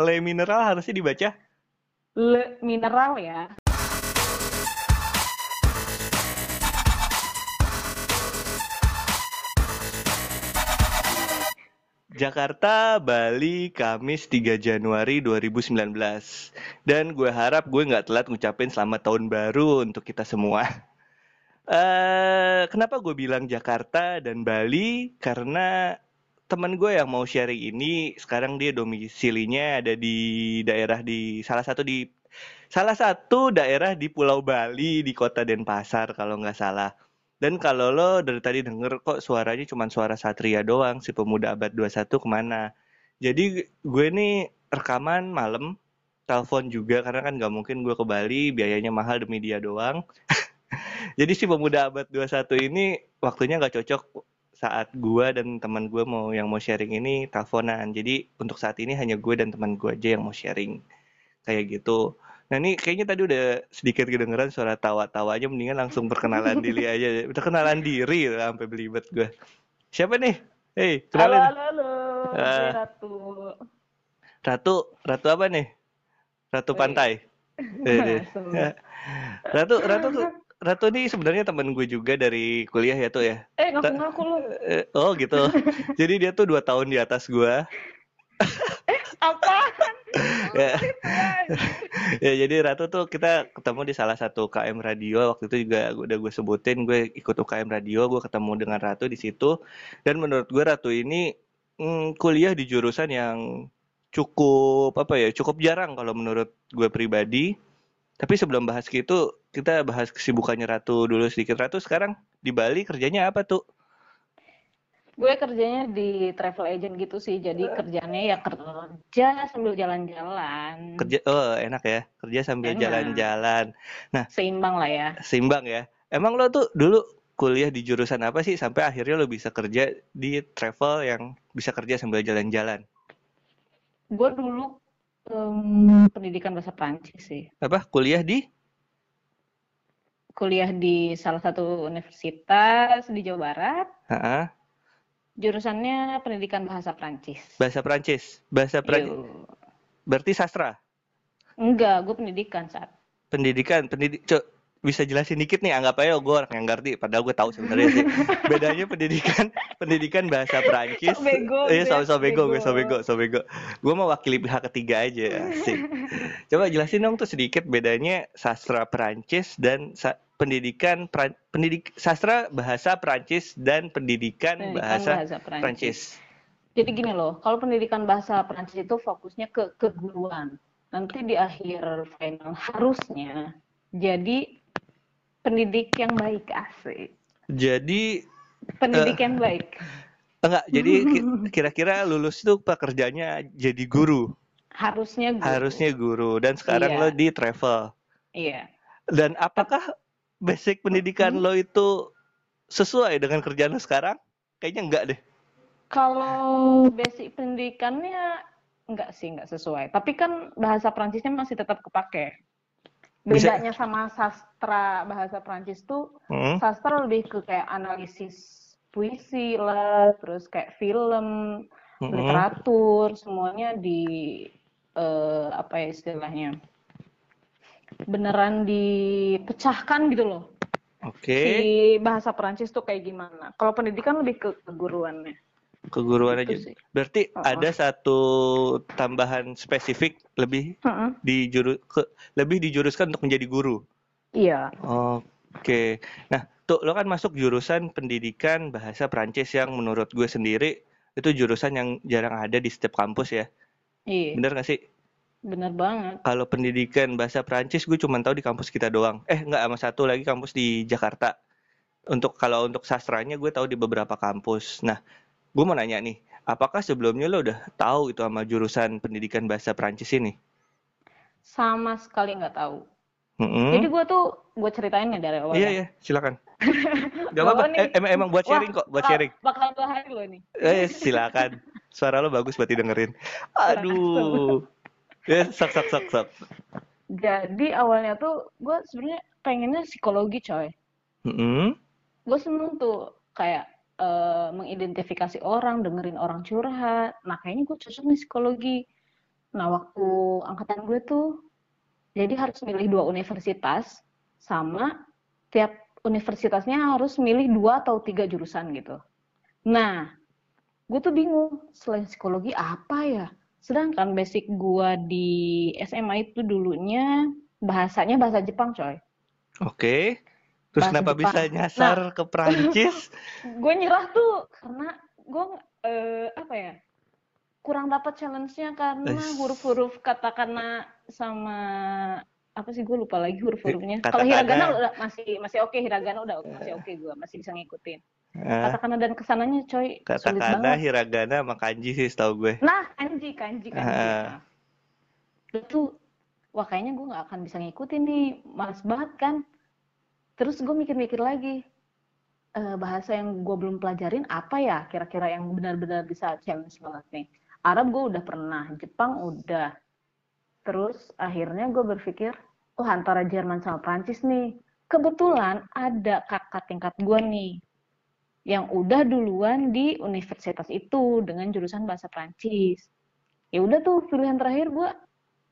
Le mineral harusnya dibaca Le mineral ya. Jakarta, Bali, Kamis 3 Januari 2019. Dan gue harap gue nggak telat ngucapin selamat tahun baru untuk kita semua. Eh, kenapa gue bilang Jakarta dan Bali? Karena teman gue yang mau sharing ini sekarang dia domisilinya ada di daerah di salah satu di salah satu daerah di Pulau Bali di kota Denpasar kalau nggak salah. Dan kalau lo dari tadi denger kok suaranya cuma suara Satria doang, si pemuda abad 21 ke mana. Jadi gue nih rekaman malam, telepon juga karena kan nggak mungkin gue ke Bali, biayanya mahal demi dia doang. Jadi si pemuda abad 21 ini waktunya nggak cocok saat gue dan teman gue mau yang mau sharing ini teleponan. Jadi untuk saat ini hanya gue dan teman gue aja yang mau sharing kayak gitu. Nah ini kayaknya tadi udah sedikit kedengeran suara tawa-tawanya, mendingan langsung perkenalan diri aja. Perkenalan diri lah, sampai belibet gue. Siapa nih? Halo, kenalin. halo, halo. Gue Ratu. Ratu, Ratu apa nih? Ratu pantai. Eh. Langsung. Ratu, Ratu, Ratu nih sebenarnya temen gue juga dari kuliah ya tuh ya. Eh, ngaku-ngaku lu. Eh, Oh gitu. Jadi dia tuh dua tahun di atas gue. Apaan? Ya. Bullshit, guys. ya jadi Ratu tuh kita ketemu di salah satu KM radio waktu itu juga udah gue sebutin gue ikut UKM radio gue ketemu dengan Ratu di situ dan menurut gue Ratu ini mm, kuliah di jurusan yang cukup apa ya cukup jarang kalau menurut gue pribadi tapi sebelum bahas gitu kita bahas kesibukannya Ratu dulu sedikit Ratu sekarang di Bali kerjanya apa tuh Gue kerjanya di travel agent gitu sih. Jadi kerjanya ya kerja sambil jalan-jalan. kerja oh enak ya kerja sambil jalan-jalan Seimbang lah ya. seimbang ya. Emang lo tuh dulu kuliah di jurusan apa sih sampai akhirnya lo bisa kerja di travel yang bisa kerja sambil jalan-jalan? Gue dulu em, pendidikan bahasa Prancis sih. Apa? Kuliah di? Kuliah di salah satu universitas di Jawa Barat. Ha-ha. Jurusannya pendidikan bahasa Prancis. Bahasa Prancis. Bahasa Prancis. Yo. Berarti sastra. Enggak, gue pendidikan saat. Pendidikan, pendidik. Bisa jelasin dikit nih anggap aja gue orang yang ngerti padahal gue tahu sebenarnya sih bedanya pendidikan pendidikan bahasa Perancis So bego, iya so, Beb, so bego gue so bego. bego so bego gue mewakili pihak ketiga aja sih coba jelasin dong tuh sedikit bedanya sastra Perancis dan sa- pendidikan Pra- pendidik sastra bahasa Perancis dan pendidikan, Pendidikan bahasa, bahasa Perancis. Perancis Jadi gini loh, kalau pendidikan bahasa Perancis itu fokusnya ke keguruan. Nanti di akhir final harusnya jadi pendidik yang baik asik. jadi Pendidik Eh. yang baik. enggak jadi ki- kira-kira lulus tuh pekerjaannya jadi guru Harusnya guru. harusnya guru dan sekarang Iya. lo di travel Iya. dan apakah basic pendidikan Hmm. lo itu sesuai dengan kerjaan lo sekarang kayaknya enggak deh Kalau basic pendidikannya enggak sih, enggak sesuai. Tapi kan bahasa Prancisnya masih tetap kepake. Bisa- Bedanya sama sastra bahasa Prancis tuh Hmm? sastra lebih ke kayak analisis puisi lah, terus kayak film, Mm-mm. literatur, semuanya di eh, apa ya istilahnya? Beneran dipecahkan gitu loh. oke Si bahasa Prancis tuh kayak gimana? Kalau pendidikan lebih ke keguruannya. Keguruan Gitu aja sih. berarti Oh. ada satu tambahan spesifik lebih Heeh. di juru ke, lebih dijuruskan untuk menjadi guru Iya. Oke. Nah, tuh lo kan masuk jurusan pendidikan bahasa Prancis yang menurut gue sendiri itu jurusan yang jarang ada di setiap kampus ya. Iya, Bener gak sih? bener banget. Kalau pendidikan bahasa Prancis gue cuma tahu di kampus kita doang. Eh, nggak sama satu lagi kampus di Jakarta. Untuk kalau untuk sastranya gue tahu di beberapa kampus. Nah, gue mau nanya nih, apakah sebelumnya lo udah tahu itu sama jurusan pendidikan bahasa Prancis ini? Sama sekali nggak tahu. Mm-mm. Jadi gue tuh, gue ceritain ya dari awal Iya, ya. iya, silakan. Gak apa-apa, apa eh, emang, emang buat Wah, sharing kok, buat sharing. Bakal bahaya loh nih. Eh, silakan. Suara lo bagus buat didengerin. Aduh. Eh, sok sok sok sok. Jadi awalnya tuh gue sebenarnya pengennya psikologi coy. Mm-mm. Gue seneng tuh kayak eh, mengidentifikasi orang, dengerin orang curhat. Nah kayaknya gue cocok nih psikologi. Nah, waktu angkatan gue tuh, jadi harus milih dua universitas, sama tiap universitasnya harus milih dua atau tiga jurusan gitu. Nah, gue tuh bingung, selain psikologi apa ya? Sedangkan basic gue di SMA itu dulunya bahasanya bahasa Jepang, coy. Oke. Terus kenapa Jepang. bisa nyasar ke Perancis? Gue nyerah tuh karena gue eh, apa ya? Kurang dapat challenge-nya karena huruf-huruf katakana sama apa sih gue lupa lagi huruf-hurufnya. Kalau hiragana udah masih masih oke, hiragana udah masih oke gue masih bisa ngikutin. Eh, Katakana dan ke sananya coy sulit katakana, banget. hiragana, sama kanji sih setahu gue. Nah, kanji, kanji, kanji. Ah. Nah, itu, wah kayaknya gue nggak akan bisa ngikutin nih, males banget kan. Terus gue mikir-mikir lagi, eh, bahasa yang gue belum pelajarin apa ya kira-kira yang benar-benar bisa challenge banget nih. Arab gue udah pernah, Jepang udah. Terus akhirnya gue berpikir, oh antara Jerman sama Prancis nih. Kebetulan ada kakak tingkat gue nih, yang udah duluan di universitas itu dengan jurusan bahasa Prancis. Ya udah tuh pilihan terakhir gue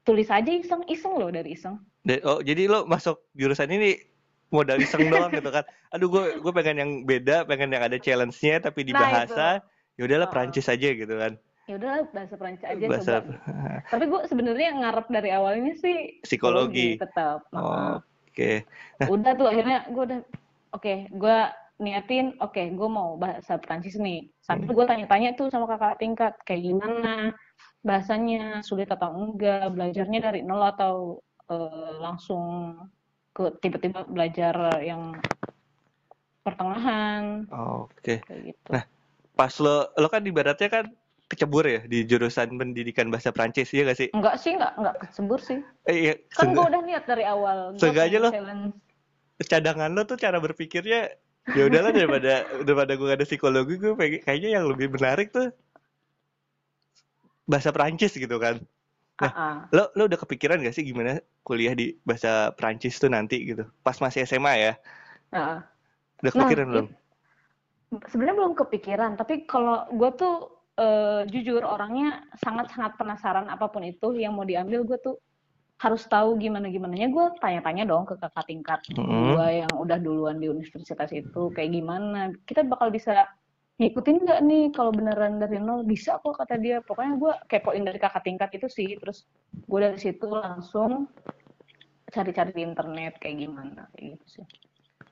tulis aja iseng-iseng loh dari iseng. Oh, jadi lo masuk jurusan ini modal iseng doang gitu kan? Aduh, gue gue pengen yang beda, pengen yang ada challenge-nya tapi di Nah, bahasa. Ya udahlah. Prancis aja gitu kan. Ya udahlah bahasa Prancis aja Bahasa coba. Tapi gue sebenarnya ngarep dari awalnya sih Psikologi. tetap. Oh. Oke. Udah tuh akhirnya gue udah oke, gue niatin oke gue mau bahasa Prancis nih. Sambil gue tanya-tanya tuh sama kakak tingkat kayak gimana bahasanya sulit atau enggak, belajarnya dari nol atau eh, langsung tiba-tiba belajar yang pertengahan Oke. kayak gitu. Nah, Pas lo lo kan ibaratnya kan kecebur ya di jurusan pendidikan bahasa Prancis, iya gak sih? Enggak sih, enggak enggak kecebur sih. Eh, iya, Kan gue udah niat dari awal. Pengen lo- challenge. cadangan lo tuh cara berpikirnya ya udahlah daripada daripada gue gak ada psikologi gue pengen kayaknya yang lebih menarik tuh bahasa Prancis gitu kan. Nah, Ah, ah. Lo lo udah kepikiran gak sih gimana kuliah di bahasa Prancis tuh nanti gitu? Pas masih SMA ya? Ah. Udah Nah, kepikiran belum? sebenarnya belum kepikiran tapi kalau gue tuh eh, jujur orangnya sangat-sangat penasaran apa pun itu yang mau diambil gue tuh harus tahu gimana gimananya gue tanya-tanya dong ke kakak tingkat Mm-mm. gue yang udah duluan di universitas itu kayak gimana kita bakal bisa ngikutin nggak nih kalau beneran dari nol bisa kok kata dia pokoknya gue kepoin dari kakak tingkat itu sih terus gue dari situ langsung cari-cari di internet kayak gimana kayak gitu sih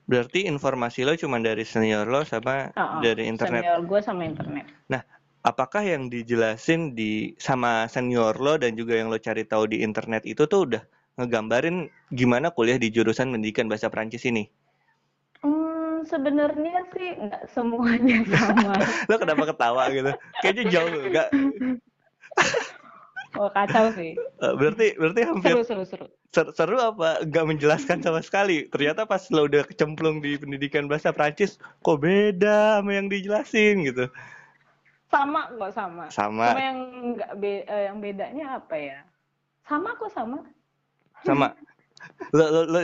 Berarti informasi lo cuma dari senior lo sama ah. dari internet. senior gue sama internet Apakah yang dijelasin di sama senior lo dan juga yang lo cari tahu di internet itu tuh udah ngegambarin gimana kuliah di jurusan pendidikan bahasa Prancis ini? Hmm, sebenarnya sih nggak semuanya sama. Lo kenapa ketawa gitu? Kayaknya jauh nggak? Oh, kacau sih. eh, Berarti berarti hampir Seru, seru, seru. ser- seru apa nggak menjelaskan sama sekali? Ternyata pas lo udah kecemplung di pendidikan bahasa Prancis, kok beda sama yang dijelasin gitu? Sama kok sama. Sama, Cuma yang nggak be- eh, yang bedanya apa ya? Sama kok sama. sama. Lo lo lo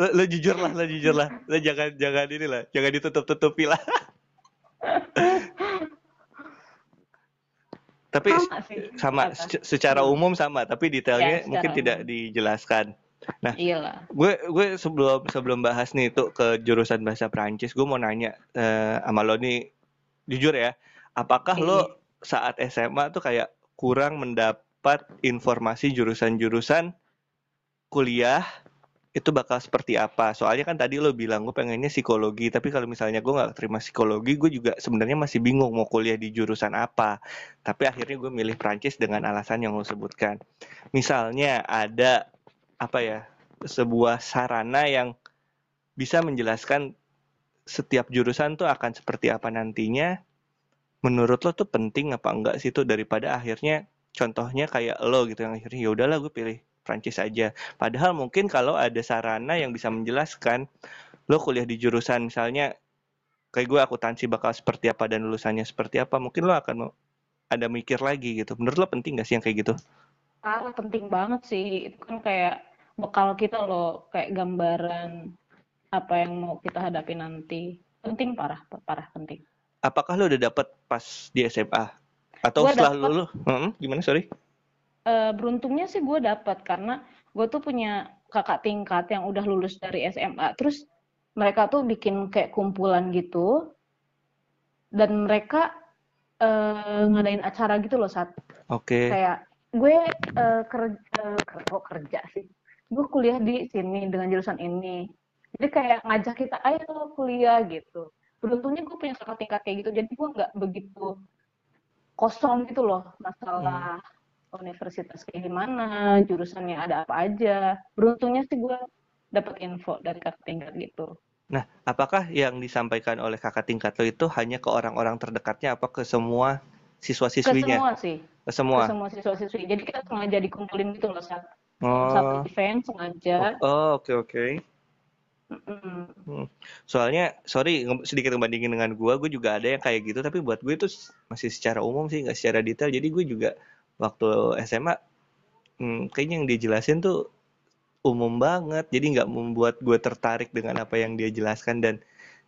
lo, lo jujur lah, lo jujur lah. Lo jangan jangan ini lah, jangan ditutup tutupi lah. Tapi Sama sama secara umum sama tapi detailnya Ya, mungkin tidak dijelaskan nah Iyalah. gue gue sebelum sebelum bahas nih tuh ke jurusan bahasa Prancis gue mau nanya eh, sama lo nih jujur ya apakah lo saat SMA tuh kayak kurang mendapat informasi jurusan-jurusan kuliah itu bakal seperti apa. Soalnya kan tadi lo bilang gue pengennya psikologi tapi kalau misalnya gue nggak terima psikologi gue juga sebenarnya masih bingung mau kuliah di jurusan apa. Tapi akhirnya gue milih Prancis dengan alasan yang lo sebutkan. Misalnya ada apa ya sebuah sarana yang bisa menjelaskan setiap jurusan tuh akan seperti apa nantinya. Menurut lo tuh penting apa enggak sih tuh daripada akhirnya contohnya kayak lo gitu yang akhirnya ya udahlah gue pilih Prancis aja padahal mungkin kalau ada sarana yang bisa menjelaskan lo kuliah di jurusan misalnya kayak gue akuntansi bakal seperti apa dan lulusannya seperti apa mungkin lo akan ada mikir lagi gitu menurut lo penting gak sih yang kayak gitu Parah penting banget sih. Itu kan kayak bekal kita loh, kayak gambaran apa yang mau kita hadapi nanti. Penting parah, parah penting. apakah lo udah dapet pas di SMA atau Gua setelah dapet. lulus Hmm, gimana sorry uh, beruntungnya sih gue dapat karena gue tuh punya kakak tingkat yang udah lulus dari SMA terus mereka tuh bikin kayak kumpulan gitu dan mereka uh, ngadain acara gitu loh saat okay. kayak gue uh, kerja uh, kerja sih? Gue kuliah di sini dengan jurusan ini. Jadi kayak ngajak kita ayo kuliah gitu. Beruntungnya gue punya kakak tingkat kayak gitu. Jadi gue nggak begitu kosong gitu loh masalah hmm. Universitas kayak gimana jurusannya ada apa aja beruntungnya sih gue dapat info dari kakak tingkat gitu Nah, apakah yang disampaikan oleh kakak tingkat lo itu hanya ke orang-orang terdekatnya apa ke semua siswa-siswinya? Ke semua sih. Ke semua. Ke semua siswa-siswi. Jadi kita sengaja dikumpulin gitu loh saat oh. satu event sengaja. Oh, oke oh, oke. Okay, okay. Hmm. Soalnya, sorry sedikit ngebandingin dengan gue, gue juga ada yang kayak gitu. Tapi buat gue itu masih secara umum sih, nggak secara detail. Jadi gue juga waktu SMA, hmm, kayaknya yang dijelasin tuh umum banget jadi nggak membuat gue tertarik dengan apa yang dia jelaskan dan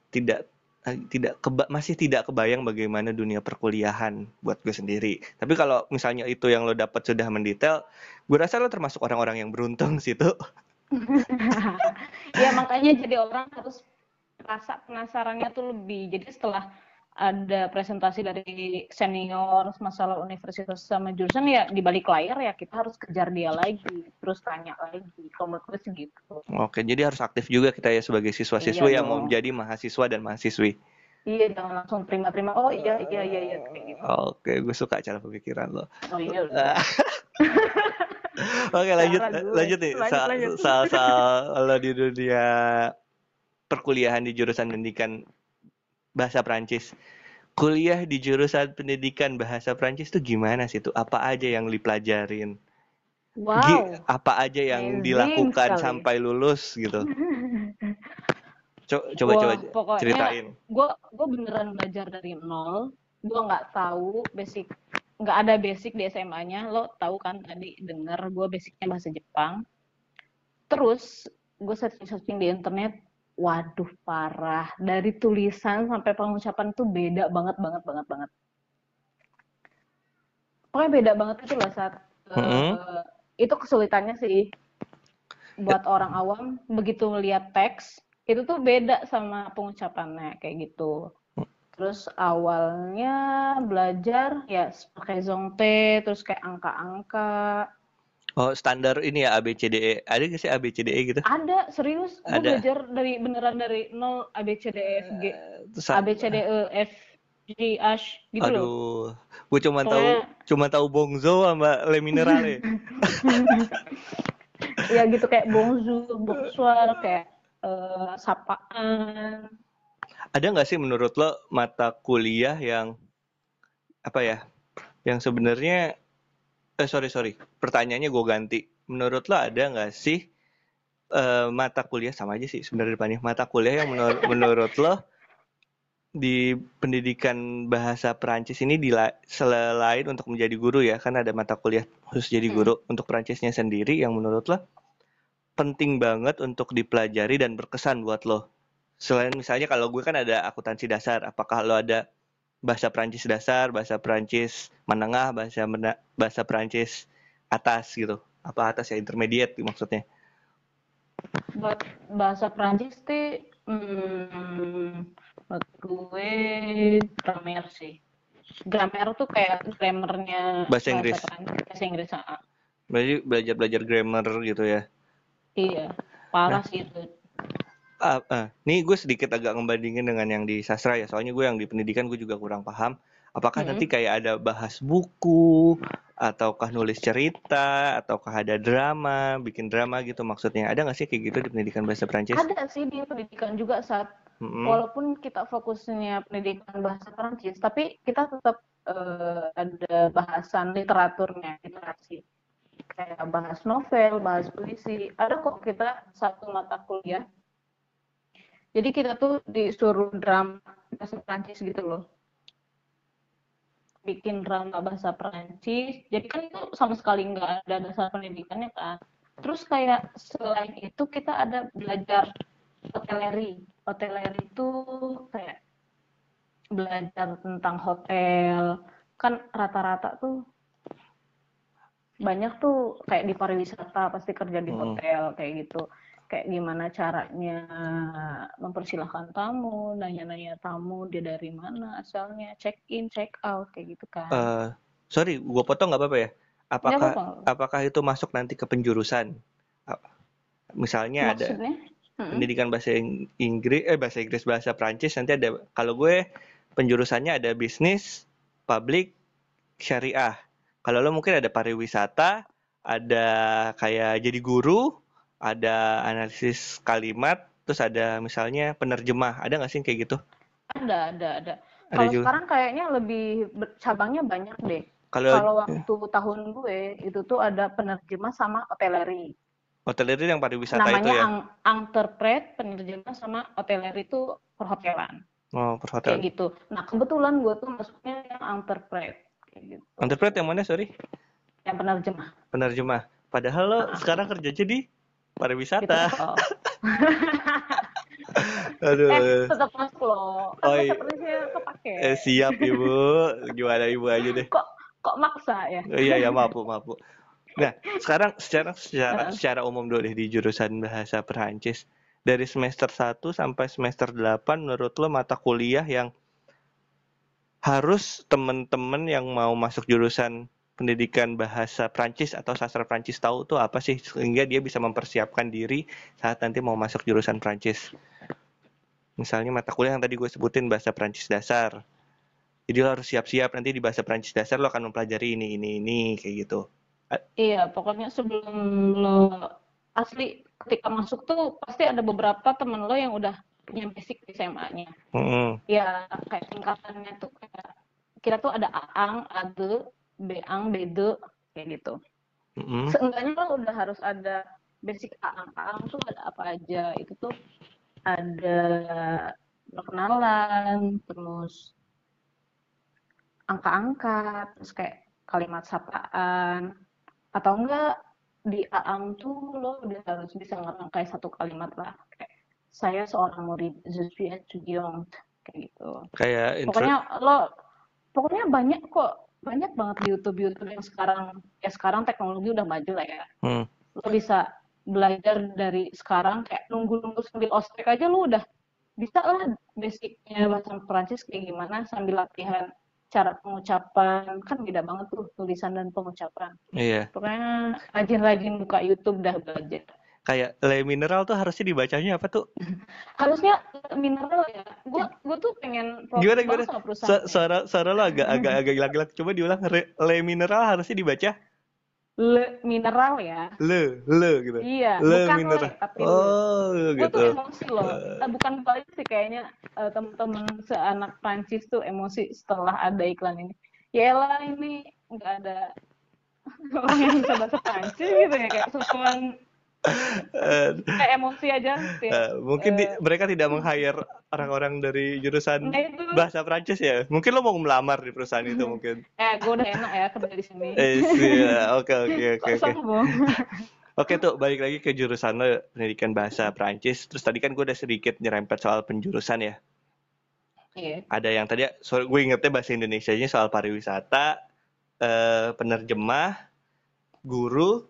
tidak eh, tidak keba masih tidak kebayang bagaimana dunia perkuliahan buat gue sendiri. Tapi kalau misalnya itu yang lo dapat sudah mendetail, gue rasa lo termasuk orang-orang yang beruntung sih tuh. ya makanya jadi orang harus rasa penasarannya tuh lebih. Jadi setelah ada presentasi dari senior masalah universitas sama jurusan ya di balik layar ya kita harus kejar dia lagi terus tanya lagi kalau menurut gue segitu oke jadi harus aktif juga kita ya sebagai siswa-siswi iya yang dong. mau menjadi mahasiswa dan mahasiswi. Iya jangan langsung terima-terima. Oh iya iya iya iya gitu. oke gue suka cara pemikiran lo. Oh iya oke lanjut lanjut nih soal soal soal lo di dunia perkuliahan di jurusan pendidikan bahasa Prancis. Kuliah di jurusan pendidikan bahasa Prancis itu gimana sih tuh? Apa aja yang dipelajarin? Wow. G apa aja yang Amazing dilakukan sekali. sampai lulus gitu? Co coba Wah, coba pokoknya ceritain. Gue gue beneran belajar dari nol. Gue nggak tahu basic nggak ada basic di SMA-nya. Lo tahu kan tadi denger gue basicnya bahasa Jepang. Terus gue searching-searching di internet waduh parah. Dari tulisan sampai pengucapan tuh beda banget banget banget banget. Pokoknya beda banget itu lah saat mm -hmm. uh, itu kesulitannya sih. Buat orang awam begitu melihat teks itu tuh beda sama pengucapannya kayak gitu. Terus awalnya belajar ya pakai zongte terus kayak angka-angka Oh, standar ini ya ABCDE. Ada nggak sih ABCDE gitu? Ada, serius. Gue belajar dari beneran dari nol ABCDE F G. Uh, ABCDE F G H gitu Aduh, loh. gue cuma tahu cuma tahu Bongzo sama Le Minerale. ya gitu kayak Bongzo, Bonsoir, kayak uh, sapaan. Ada nggak sih menurut lo mata kuliah yang apa ya? Yang sebenarnya eh sorry sorry pertanyaannya gue ganti menurut lo ada nggak sih uh, mata kuliah sama aja sih sebenarnya depannya mata kuliah yang menur menurut lo di pendidikan bahasa Perancis ini di selain untuk menjadi guru ya kan ada mata kuliah khusus jadi hmm. guru hmm. untuk Perancisnya sendiri yang menurut lo penting banget untuk dipelajari dan berkesan buat lo selain misalnya kalau gue kan ada akuntansi dasar apakah lo ada bahasa Prancis dasar, bahasa Prancis menengah, bahasa mena bahasa Prancis atas gitu. Apa atas ya intermediate maksudnya? Buat bahasa Prancis tuh hmm, buat gue grammar sih. Grammar tuh kayak grammarnya bahasa Inggris. Bahasa, Inggris, ah. Berarti belajar-belajar grammar gitu ya? Iya, parah nah, sih itu uh, uh, nih gue sedikit agak ngebandingin dengan yang di sastra ya. Soalnya gue yang di pendidikan gue juga kurang paham. Apakah mm -hmm. nanti kayak ada bahas buku ataukah nulis cerita ataukah ada drama bikin drama gitu maksudnya? Ada nggak sih kayak gitu di pendidikan bahasa Prancis ada sih di pendidikan juga saat mm -hmm. walaupun kita fokusnya pendidikan bahasa Prancis tapi kita tetap uh, ada bahasan literaturnya literasi. Kayak bahas novel bahas puisi. Ada kok kita satu mata kuliah jadi kita tuh disuruh drama bahasa Prancis gitu loh. Bikin drama bahasa Prancis. Jadi kan itu sama sekali nggak ada dasar pendidikannya kan. Terus kayak selain itu kita ada belajar hoteleri. Hoteleri itu kayak belajar tentang hotel. Kan rata-rata tuh banyak tuh kayak di pariwisata pasti kerja di Hmm. hotel kayak gitu kayak gimana caranya mempersilahkan tamu nanya-nanya tamu dia dari mana asalnya check in check out kayak gitu kan Eh, sorry, gua potong nggak apa-apa ya? Apakah apa-apa apakah itu masuk nanti ke penjurusan? Misalnya ada maksudnya Mm-mm. pendidikan bahasa Ing- Inggris, eh bahasa Inggris, bahasa Prancis nanti ada. Kalau gue penjurusannya ada bisnis, public, syariah. Kalau lo mungkin ada pariwisata, ada kayak jadi guru, ada analisis kalimat, terus ada misalnya penerjemah. Ada nggak sih kayak gitu? ada ada ada Ada kalau juga. sekarang kayaknya lebih cabangnya banyak deh Kalau kalau waktu tahun gue itu tuh ada penerjemah sama hoteleri hotelir yang pariwisata itu namanya ya? ang interpret penerjemah sama hoteleri itu perhotelan Oh, per hotel. kayak gitu nah kebetulan gue tuh masuknya yang interpret kayak gitu Interpret yang mana, sorry? yang penerjemah Penerjemah. Padahal lo Ah. sekarang kerjanya gitu pariwisata. loh. Aduh. eh tetap masuk loh Oh, kan iya. bahasa Indonesia kepake Eh, siap ibu. Gimana ibu aja deh. kok kok maksa ya Oh, iya ya maaf Bu, maaf Bu. Nah sekarang secara secara secara umum dulu deh di jurusan bahasa Perancis dari semester 1 sampai semester 8 menurut lo mata kuliah yang harus temen-temen yang mau masuk jurusan pendidikan bahasa Prancis atau sastra Prancis tahu tuh apa sih sehingga dia bisa mempersiapkan diri saat nanti mau masuk jurusan Prancis. Misalnya mata kuliah yang tadi gue sebutin bahasa Prancis dasar. Jadi lo harus siap-siap nanti di bahasa Prancis dasar lo akan mempelajari ini ini ini kayak gitu. Iya, pokoknya sebelum lo asli ketika masuk tuh pasti ada beberapa temen lo yang udah punya basic di SMA-nya. Mm-mm. Ya kayak tingkatannya tuh kayak kira tuh ada Aang, Ade, Beang, Bede kayak gitu. Mm-mm. Seenggaknya lo udah harus ada basic Aang. Aang tuh ada apa aja? Itu tuh ada perkenalan, terus angka-angka, terus kayak kalimat sapaan, atau enggak di Aang tuh lo udah harus bisa ngerangkai satu kalimat lah kayak saya seorang murid suis étudiant kayak gitu Kayak intro. pokoknya lo pokoknya banyak kok banyak banget di YouTube YouTube yang sekarang ya sekarang teknologi udah maju lah ya Hmm. lo bisa belajar dari sekarang kayak nunggu-nunggu sambil ospek aja lo udah bisa lah basicnya bahasa Perancis kayak gimana sambil latihan cara pengucapan kan beda banget tuh tulisan dan pengucapan Iya. pokoknya rajin-rajin buka YouTube dah belajar Kayak le mineral tuh harusnya dibacanya apa tuh? harusnya mineral ya gua gua tuh pengen Gimana gimana? Su- Suara suara lo agak agak agak hilang-hilang. Coba diulang. Le mineral harusnya dibaca le mineral ya le le gitu. iya Le bukan mineral. le tapi le Oh gue gitu. tuh emosi loh Eh, bukan paling sih kayaknya eh, temen-temen seanak Prancis tuh emosi setelah ada iklan ini ya elah ini nggak ada orang yang bisa bahasa Prancis gitu ya kayak sesuatu Eh, kayak emosi aja sih eh, mungkin di- Eh. mereka tidak meng-hire orang-orang dari jurusan nah itu bahasa Prancis ya. Mungkin lo mau melamar di perusahaan itu mungkin. eh gue udah enak ya kerja di sini Eh, iya. Oke oke oke oke. Oke tuh balik lagi ke jurusan lo pendidikan bahasa Prancis. Terus tadi kan gue udah sedikit nyerempet soal penjurusan ya. iya Ada yang tadi so, gue ingetnya bahasa Indonesianya soal pariwisata, eh, penerjemah, guru,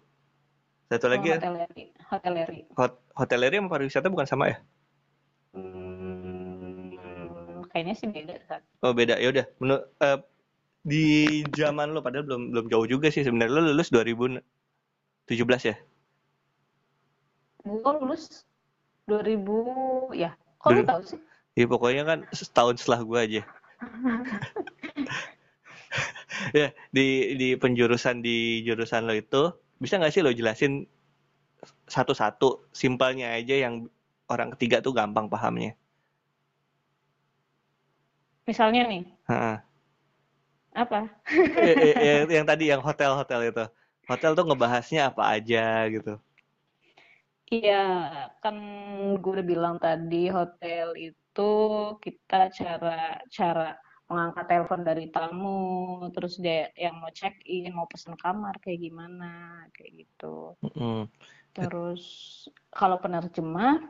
satu lagi ya, hoteleri hoteleri hot, hoteleri sama pariwisata bukan sama ya? Hmm, kayaknya sih beda kan Oh beda ya udah. Menurut eh, di zaman lo padahal belum belum jauh juga sih sebenarnya lo lulus 2017 ya? gue lulus 2000 ya kok lu Dulu- tahu sih Ya pokoknya kan setahun setelah gue aja. ya di di penjurusan di jurusan lo itu bisa nggak sih lo jelasin satu-satu simpelnya aja yang orang ketiga tuh gampang pahamnya. misalnya nih Heeh. apa Eh, eh, eh, yang tadi yang hotel-hotel itu. Hotel tuh ngebahasnya apa aja gitu. Iya, kan gue udah bilang tadi hotel itu kita cara cara mengangkat telepon dari tamu, terus dia yang mau check in, mau pesen kamar kayak gimana, kayak gitu. Mm-mm. Terus kalau penerjemah,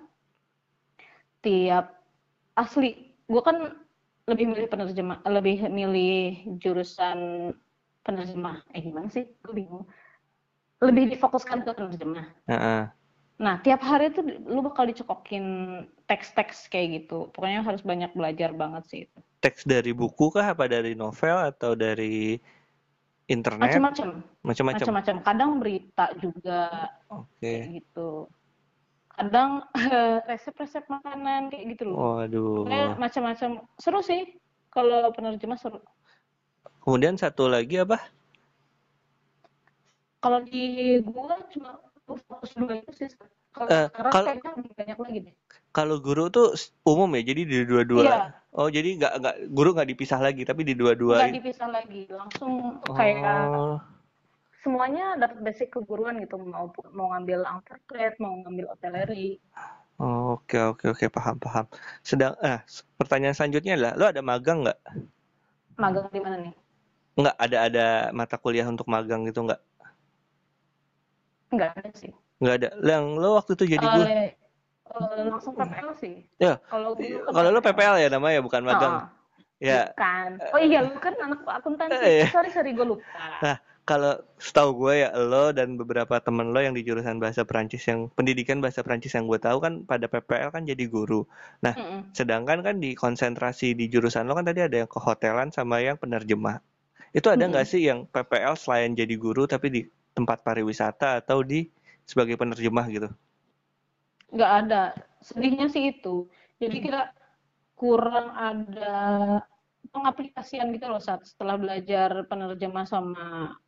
tiap asli, gue kan lebih milih penerjemah, lebih milih jurusan penerjemah. Eh gimana sih? Gue bingung. lebih difokuskan ke penerjemah. Heeh. Nah, tiap hari tuh lu bakal dicekokin teks-teks kayak gitu. Pokoknya harus banyak belajar banget sih itu. Teks dari buku kah apa dari novel atau dari internet? Macam-macam. Macam-macam. Macam-macam. Kadang berita juga Oke. kayak gitu. Kadang resep-resep makanan kayak gitu loh. Pokoknya Waduh. macam-macam. Seru sih. Kalau penerjemah seru. Kemudian satu lagi apa? Kalau di gua cuma fokus dua itu sih. Kalau sekarang kalau- kayaknya lebih banyak lagi deh. Kalau guru tuh umum ya, jadi di dua-dua. Iya. Oh, jadi nggak nggak guru nggak dipisah lagi, tapi di dua-dua. Nggak dipisah lagi. Langsung kayak Oh, semuanya dapat basic keguruan gitu. Mau mau ngambil interpret, mau ngambil hoteleri. oh, oke oke oke paham paham. Sedang, eh pertanyaan selanjutnya adalah, lo ada magang nggak? Magang di mana nih? Nggak ada ada mata kuliah untuk magang gitu nggak? Nggak ada sih. Nggak ada. Yang lo waktu itu jadi guru. Eh, eh, langsung PPL sih. Ya, Kalau dulu kan Kalau lo PPL ya namanya bukan magang. Oh, Ya, Bukan. Oh iya, lu kan anak akuntansi. Eh, iya. Sorry, sorry, gue lupa. Nah, kalau setahu gue ya lo dan beberapa temen lo yang di jurusan bahasa Perancis yang pendidikan bahasa Perancis yang gue tahu kan pada PPL kan jadi guru. Nah, Mm-mm. sedangkan kan di konsentrasi di jurusan lo kan tadi ada yang kehotelan sama yang penerjemah. Itu ada nggak Mm-mm. sih yang PPL selain jadi guru tapi di tempat pariwisata atau di sebagai penerjemah gitu? Nggak ada. Sedihnya sih itu. Jadi kita kurang ada pengaplikasian gitu loh saat setelah belajar penerjemah sama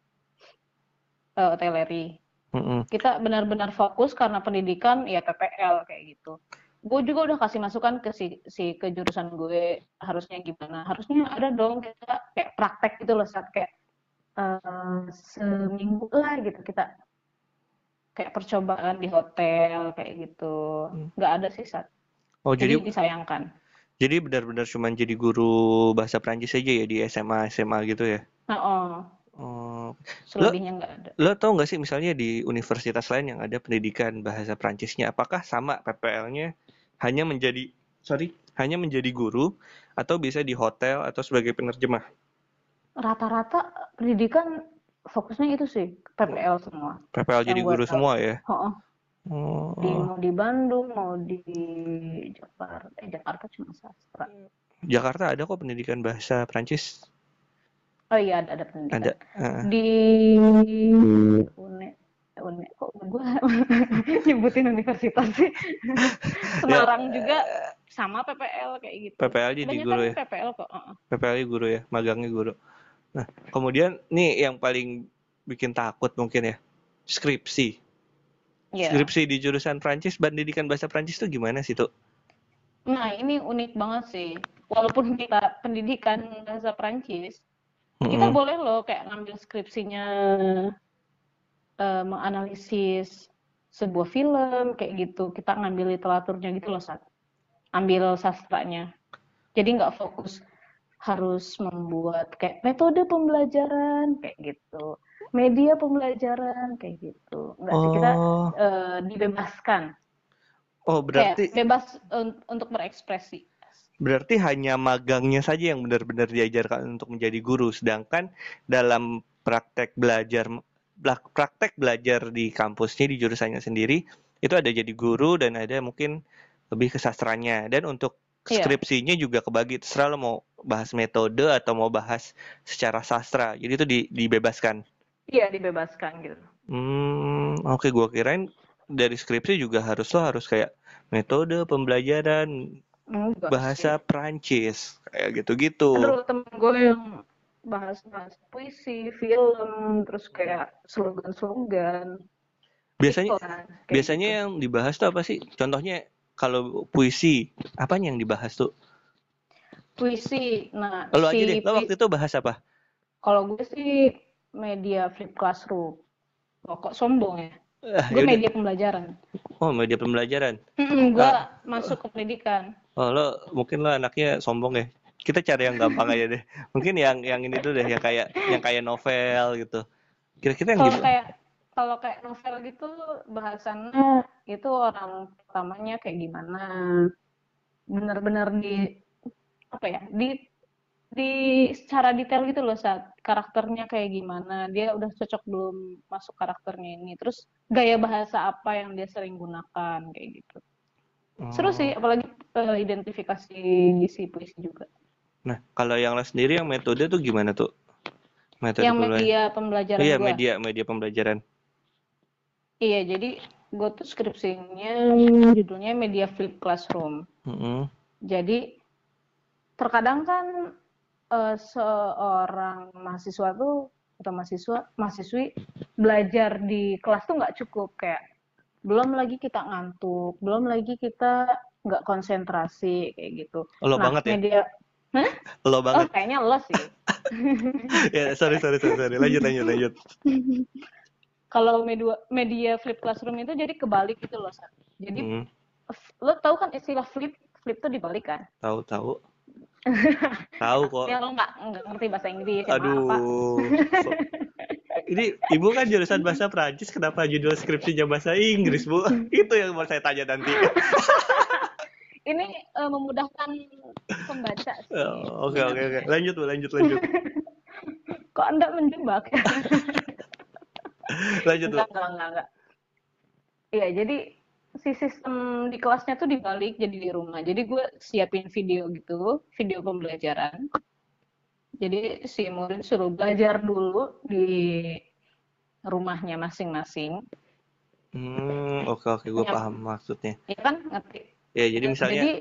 eh, hoteleri. Mm-mm. Kita benar-benar fokus karena pendidikan ya PPL kayak gitu. Gue juga udah kasih masukan ke si, si ke jurusan gue harusnya gimana. Harusnya ada dong kita kayak praktek gitu loh saat kayak eh, seminggu lah gitu kita kayak percobaan di hotel kayak gitu. Nggak ada sih saat. Oh, Jadi jadi disayangkan. jadi benar-benar cuma jadi guru bahasa Perancis aja ya di SMA SMA gitu ya? Nah, oh, Oh, selebihnya nggak ada. Lo tau nggak sih misalnya di universitas lain yang ada pendidikan bahasa Prancisnya, apakah sama PPL-nya hanya menjadi sorry hanya menjadi guru atau bisa di hotel atau sebagai penerjemah? Rata-rata pendidikan fokusnya itu sih PPL semua. PPL Yang jadi guru semua ya? Oh, Oh, di mau di Bandung mau di Jakarta eh Jakarta cuma sastra Jakarta ada kok pendidikan bahasa Prancis. oh iya ada ada pendidikan Ada. Heeh. di une une kok gue nyebutin universitas sih Semarang juga sama PPL kayak gitu PPL jadi banyak guru kan ya? PPL kok Heeh. PPL-nya guru ya, magangnya guru. Nah, kemudian nih yang paling bikin takut mungkin ya, skripsi. Iya. Skripsi di jurusan Prancis, pendidikan bahasa Prancis tuh gimana sih tuh? Nah, ini unik banget sih. Walaupun kita pendidikan bahasa Prancis, kita Mm-mm. boleh loh kayak ngambil skripsinya eh, menganalisis sebuah film kayak gitu. Kita ngambil literaturnya gitu loh, Sat. Ambil sastranya. Jadi nggak fokus harus membuat kayak metode pembelajaran kayak gitu. Media pembelajaran kayak gitu. Nggak sih kita Oh, eh, dibebaskan. oh berarti Kayak bebas un- untuk berekspresi. Berarti hanya magangnya saja yang benar-benar diajarkan untuk menjadi guru, sedangkan dalam praktek belajar praktek belajar di kampusnya di jurusannya sendiri itu ada jadi guru dan ada mungkin lebih ke sastranya dan untuk Iya. skripsinya juga kebagi terserah lo mau bahas metode atau mau bahas secara sastra jadi itu di- dibebaskan Iya, dibebaskan gitu. hmm oke gua kirain dari skripsi juga harus lo harus kayak metode pembelajaran Enggak bahasa sih. Prancis kayak gitu-gitu. Aduh, temen gue yang bahas bahas puisi, film, terus kayak slogan-slogan. Biasanya iklan, kayak biasanya gitu. yang dibahas tuh apa sih? Contohnya kalau puisi, apanya yang dibahas tuh? Puisi. Nah, Lo aja si deh, lo waktu itu bahas apa? kalau gue sih media flip classroom. Oh, kok sombong ya? Ah, Gue media pembelajaran. Oh, media pembelajaran. gue Ah. masuk ke pendidikan. Oh, lo mungkin lo anaknya sombong ya. Kita cari yang gampang aja deh. Mungkin yang yang ini tuh deh, yang kayak yang kayak novel gitu. Kira-kira yang Kalau gimana? kayak kalau kayak novel gitu bahasannya itu orang pertamanya kayak gimana benar-benar di apa ya di di secara detail gitu loh saat karakternya kayak gimana dia udah cocok belum masuk karakternya ini terus gaya bahasa apa yang dia sering gunakan kayak gitu seru sih Oh. apalagi eh, identifikasi si puisi juga Nah, kalau yang lo sendiri yang metode tuh gimana tuh? Metode yang pembelajaran. media pembelajaran Iya, gua media media pembelajaran. iya jadi gue tuh skripsinya judulnya media flip classroom Mm-mm. jadi terkadang kan eh, seorang mahasiswa tuh atau mahasiswa mahasiswi belajar di kelas tuh nggak cukup kayak belum lagi kita ngantuk belum lagi kita nggak konsentrasi kayak gitu Lo nah banget ya? media Lo oh banget. kayaknya lo sih Ya, sorry sorry sorry, sorry. Lanjut lanjut lanjut. kalau media media flip classroom itu jadi kebalik gitu loh Sat. jadi Mm, f- lo tahu kan istilah flip flip tuh dibalik kan tahu tahu. Tahu kok. ya lo nggak nggak ngerti bahasa Inggris ya Aduh. So- ini ibu kan jurusan bahasa Prancis, kenapa judul skripsinya bahasa Inggris, Bu? Itu yang mau saya tanya nanti. ini eh, memudahkan pembaca. Oh, Oke oke oke. Lanjut Bu, lanjut lanjut. Kok Anda menjebak? Lanjut Bu. enggak, enggak, enggak. Iya, jadi si sistem di kelasnya tuh dibalik jadi di rumah. Jadi gue siapin video gitu, video pembelajaran. Jadi si murid suruh belajar dulu di rumahnya masing-masing. Hmm, oke oke, gue Ya, paham maksudnya. ya kan? Ngerti. Ya, jadi misalnya Jadi,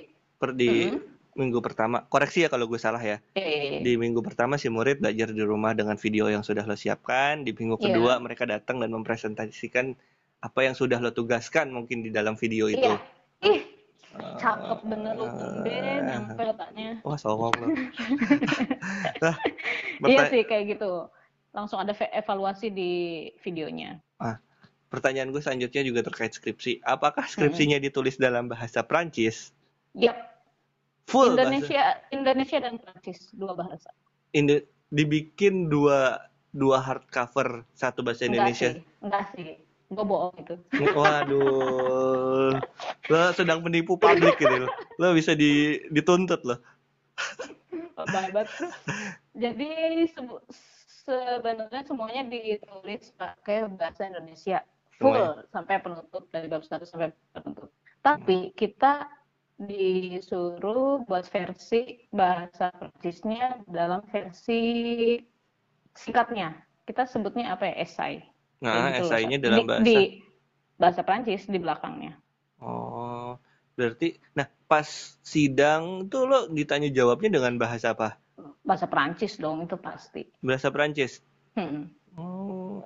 per di mm, minggu pertama, koreksi ya kalau gue salah ya. eh, Di minggu pertama si murid belajar di rumah dengan video yang sudah lo siapkan. Di minggu iya, kedua mereka datang dan mempresentasikan apa yang sudah lo tugaskan mungkin di dalam video itu. iya. Ih, cakep bener lu tumben Eh, nyampe otaknya. wah songong lo. Nah, Iya sih kayak gitu. Langsung ada evaluasi di videonya. ah, pertanyaan gue selanjutnya juga terkait skripsi. Apakah Mm-mm. skripsinya ditulis dalam bahasa Prancis? Yap, Full bahasa Indonesia Indonesia dan Prancis dua bahasa. Indo- dibikin dua dua hardcover, satu bahasa Enggak Indonesia. sih, enggak sih. Gue bohong itu. Waduh, lo sedang menipu publik ini lo. Lo bisa di, dituntut lo. Babat. Jadi sebu- sebenarnya semuanya ditulis pakai bahasa Indonesia full Semuanya. sampai penutup dari bab satu sampai penutup. Tapi kita disuruh buat versi bahasa Prancisnya dalam versi singkatnya. Kita sebutnya apa ya? Esai. Nah, gitu esainya Sat. dalam Di, bahasa. di bahasa Prancis di belakangnya. Oh, berarti, nah pas sidang tuh lo ditanya jawabnya dengan bahasa apa? Bahasa Prancis dong itu pasti. Bahasa Prancis. Hmm. Oh,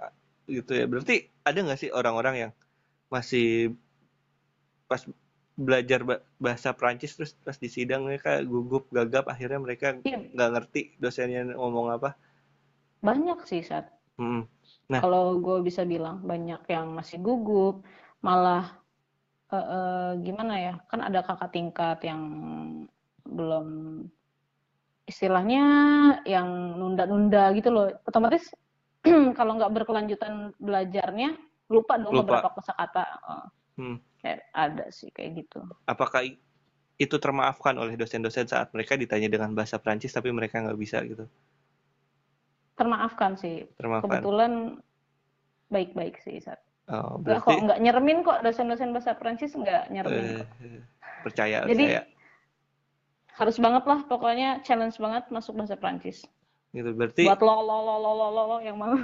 gitu ya. Berarti ada nggak sih orang-orang yang masih pas belajar ba- bahasa Prancis terus pas di sidang mereka gugup gagap akhirnya mereka Iya, nggak ngerti dosennya ngomong apa? banyak sih saat Hmm. Nah, kalau gue bisa bilang banyak yang masih gugup, malah eh, eh, gimana ya? Kan ada kakak tingkat yang belum istilahnya yang nunda-nunda gitu loh. Otomatis kalau nggak berkelanjutan belajarnya lupa dong lupa. beberapa kosakata. Eh, Hmm. kayak ada sih kayak gitu. Apakah itu termaafkan oleh dosen-dosen saat mereka ditanya dengan bahasa Prancis tapi mereka nggak bisa gitu? Termaafkan sih. Termaafkan. Kebetulan baik-baik sih saat. Oh, Nggak kok berarti nggak nyeremin kok dosen-dosen bahasa Prancis nggak nyeremin eh, kok. percaya Jadi saya harus banget lah pokoknya challenge banget masuk bahasa Prancis gitu. Berarti buat lo lo lo lo lo lo, lo yang mau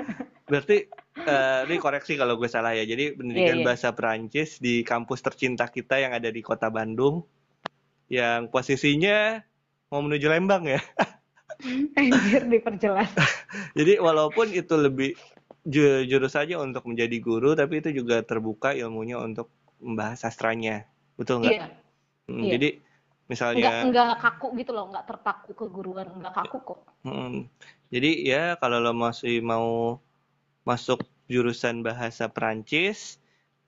berarti eh, ini koreksi kalau gue salah ya. Jadi pendidikan iya. bahasa Prancis di kampus tercinta kita yang ada di Kota Bandung yang posisinya mau menuju Lembang ya. anjir diperjelas. Jadi walaupun itu lebih ju- jurusannya untuk menjadi guru, tapi itu juga terbuka ilmunya untuk membahas sastranya, betul nggak? iya. Hmm, iya. Jadi nggak misalnya, nggak kaku gitu loh nggak terpaku keguruan nggak kaku kok. Hmm, jadi ya kalau lo masih mau masuk jurusan bahasa Perancis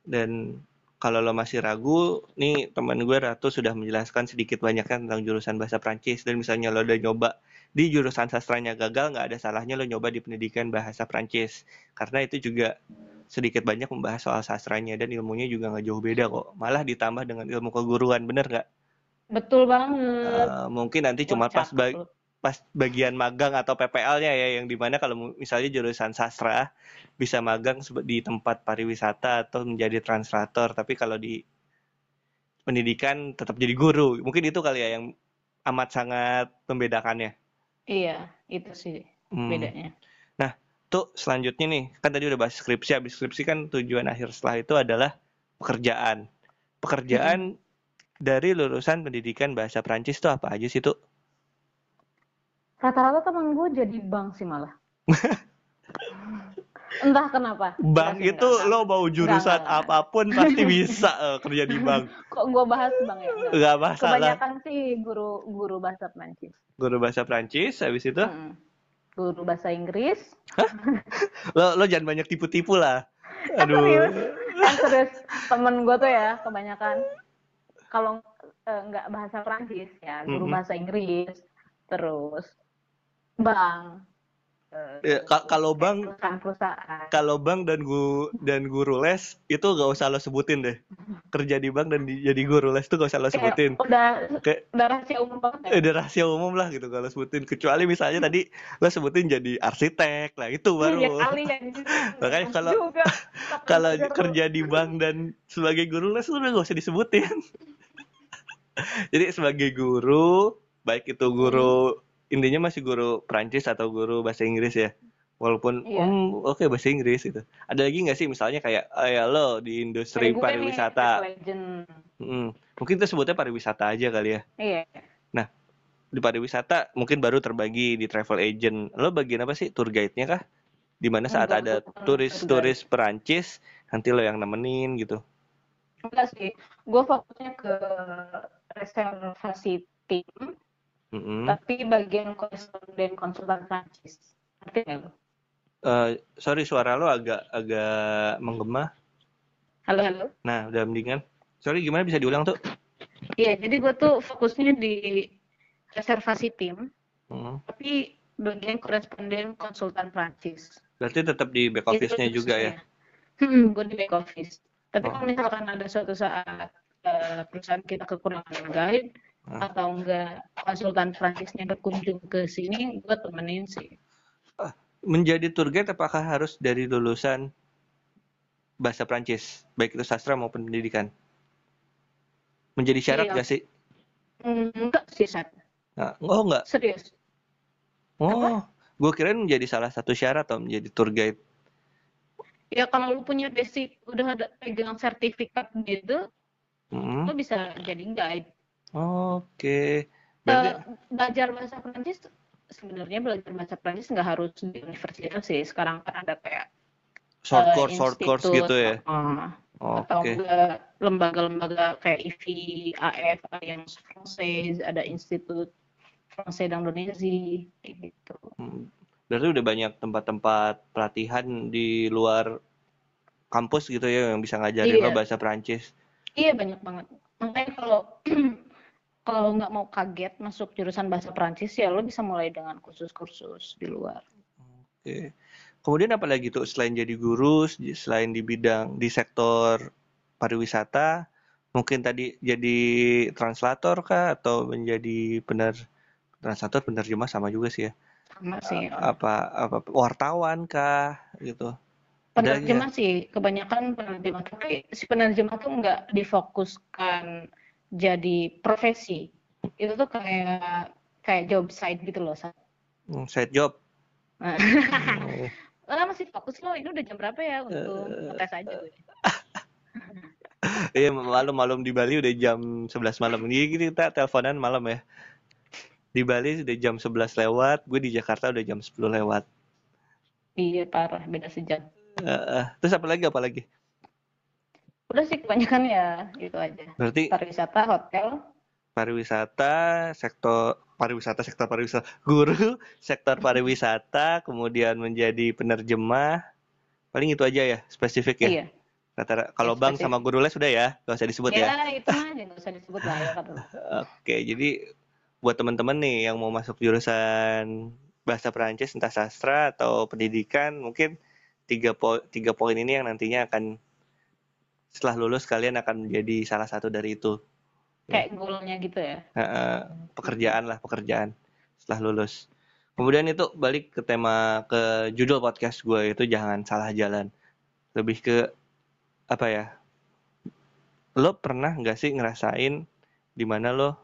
dan kalau lo masih ragu, nih teman gue Ratu sudah menjelaskan sedikit banyaknya tentang jurusan bahasa Perancis. Dan misalnya lo udah nyoba di jurusan sastranya gagal, nggak ada salahnya lo nyoba di pendidikan bahasa Perancis. Karena itu juga sedikit banyak membahas soal sastranya dan ilmunya juga nggak jauh beda kok, malah ditambah dengan ilmu keguruan, bener nggak? betul banget. Eh, mungkin nanti cuma pas lo pas bagian magang atau PPL-nya ya yang di mana kalau misalnya jurusan sastra bisa magang di tempat pariwisata atau menjadi translator tapi kalau di pendidikan tetap jadi guru. Mungkin itu kali ya yang amat sangat membedakannya. Iya itu sih hmm. bedanya. Nah tuh selanjutnya nih kan tadi udah bahas skripsi habis skripsi kan tujuan akhir setelah itu adalah pekerjaan. Pekerjaan hmm. dari lulusan pendidikan bahasa Prancis tuh apa aja sih tuh Rata-rata temen gue jadi bank sih malah. Entah kenapa. Bank itu enggak, lo mau jurusan enggak, apa pun pasti bisa uh, kerja di bank. Kok gue bahas bang ya? Enggak, masalah. Kebanyakan sih guru guru bahasa Prancis. Guru bahasa Prancis, habis itu? Hmm. Guru bahasa Inggris. lo lo jangan banyak tipu-tipu lah. Aduh. Serius, kan serius temen gue tuh ya kebanyakan kalau uh, nggak bahasa Prancis ya guru mm -hmm. bahasa Inggris terus bank. Ya, kalau bang kalau bang dan guru dan guru les itu gak usah lo sebutin deh. Kerja di bank dan di, jadi guru les itu gak usah lo sebutin. Kayak udah Kayak, udah rahasia umum banget ya? udah rahasia umum lah gitu kalau sebutin. Kecuali misalnya tadi lo sebutin jadi arsitek lah itu baru. ya, kali ya, makanya kalau kalau kerja di bank dan sebagai guru les udah gak usah disebutin. Jadi sebagai guru baik itu guru hmm intinya masih guru Prancis atau guru bahasa Inggris ya. Walaupun iya. um oke okay, bahasa Inggris itu ada lagi nggak sih misalnya kayak oh ya lo di industri pariwisata. Hmm, mungkin itu sebutnya pariwisata aja kali ya. Iya. Nah di pariwisata mungkin baru terbagi di travel agent. Lo bagian apa sih? Tour guide-nya kah? Di mana saat Enggak, ada turis-turis Perancis nanti lo yang nemenin gitu. Enggak sih. Gue fokusnya ke reservasi tim Mm-hmm. Tapi bagian koresponden konsultan Prancis. Ngerti nggak lo? Uh, sorry suara lo agak agak menggema. Halo halo. Nah udah mendingan. Sorry gimana bisa diulang tuh? Iya jadi gue tuh fokusnya di reservasi tim. Mm-hmm. Tapi bagian koresponden konsultan Prancis. Berarti tetap di back office-nya juga ya? Hmm, gue di back office. Tapi oh. kalau misalkan ada suatu saat uh, perusahaan kita kekurangan guide, atau enggak konsultan Prancisnya berkunjung ke sini gue temenin sih. Ah, menjadi tour guide apakah harus dari lulusan bahasa Prancis? Baik itu sastra maupun pendidikan? Menjadi syarat iya. gak sih? Enggak sih Sat. Nah, oh enggak. Serius. Oh gue kirain menjadi salah satu syarat atau menjadi tour guide. Ya kalau lu punya basic udah ada pegang sertifikat gitu hmm. lu bisa jadi guide Oke. Berarti... Uh, belajar bahasa Prancis sebenarnya belajar bahasa Prancis nggak harus di universitas sih. Sekarang kan ada kayak short uh, course, short course gitu ya. Uh, oh, atau okay. lembaga-lembaga kayak IFI, AF, Alliance Française, ada Institut Français d'Indonésie gitu. Hmm. Berarti udah banyak tempat-tempat pelatihan di luar kampus gitu ya yang bisa ngajarin iya. lo bahasa Prancis. Iya banyak banget. Makanya kalau kalau nggak mau kaget masuk jurusan bahasa Prancis ya lo bisa mulai dengan kursus-kursus di luar. Oke. Kemudian apa lagi tuh selain jadi guru, selain di bidang di sektor pariwisata, mungkin tadi jadi translator kah atau menjadi benar translator penerjemah sama juga sih ya? Sama sih. Apa apa wartawan kah gitu? Penerjemah sih kebanyakan penerjemah tapi si penerjemah tuh nggak difokuskan jadi profesi itu tuh kayak kayak job side gitu loh hmm, side job oh. masih fokus lo ini udah jam berapa ya untuk uh, ngetes aja Iya malam-malam di Bali udah jam 11 malam. Ini kita teleponan malam ya. Di Bali udah jam 11 lewat, gue di Jakarta udah jam 10 lewat. Iya parah, beda sejam. Uh, terus apa lagi apa lagi? Udah sih kebanyakan ya itu aja. Berarti pariwisata, hotel. Pariwisata, sektor pariwisata, sektor pariwisata, guru, sektor pariwisata, kemudian menjadi penerjemah. Paling itu aja ya, spesifik ya. Iya. Kata kalau ya, bang sama guru les sudah ya, gak usah disebut ya. Ya itu mah gak usah disebut lah ya kata. Oke, jadi buat teman-teman nih yang mau masuk jurusan bahasa Perancis entah sastra atau pendidikan mungkin tiga po tiga poin ini yang nantinya akan setelah lulus kalian akan menjadi salah satu dari itu kayak goalnya gitu ya pekerjaan lah pekerjaan setelah lulus. Kemudian itu balik ke tema ke judul podcast gue itu jangan salah jalan. Lebih ke apa ya? Lo pernah nggak sih ngerasain di mana lo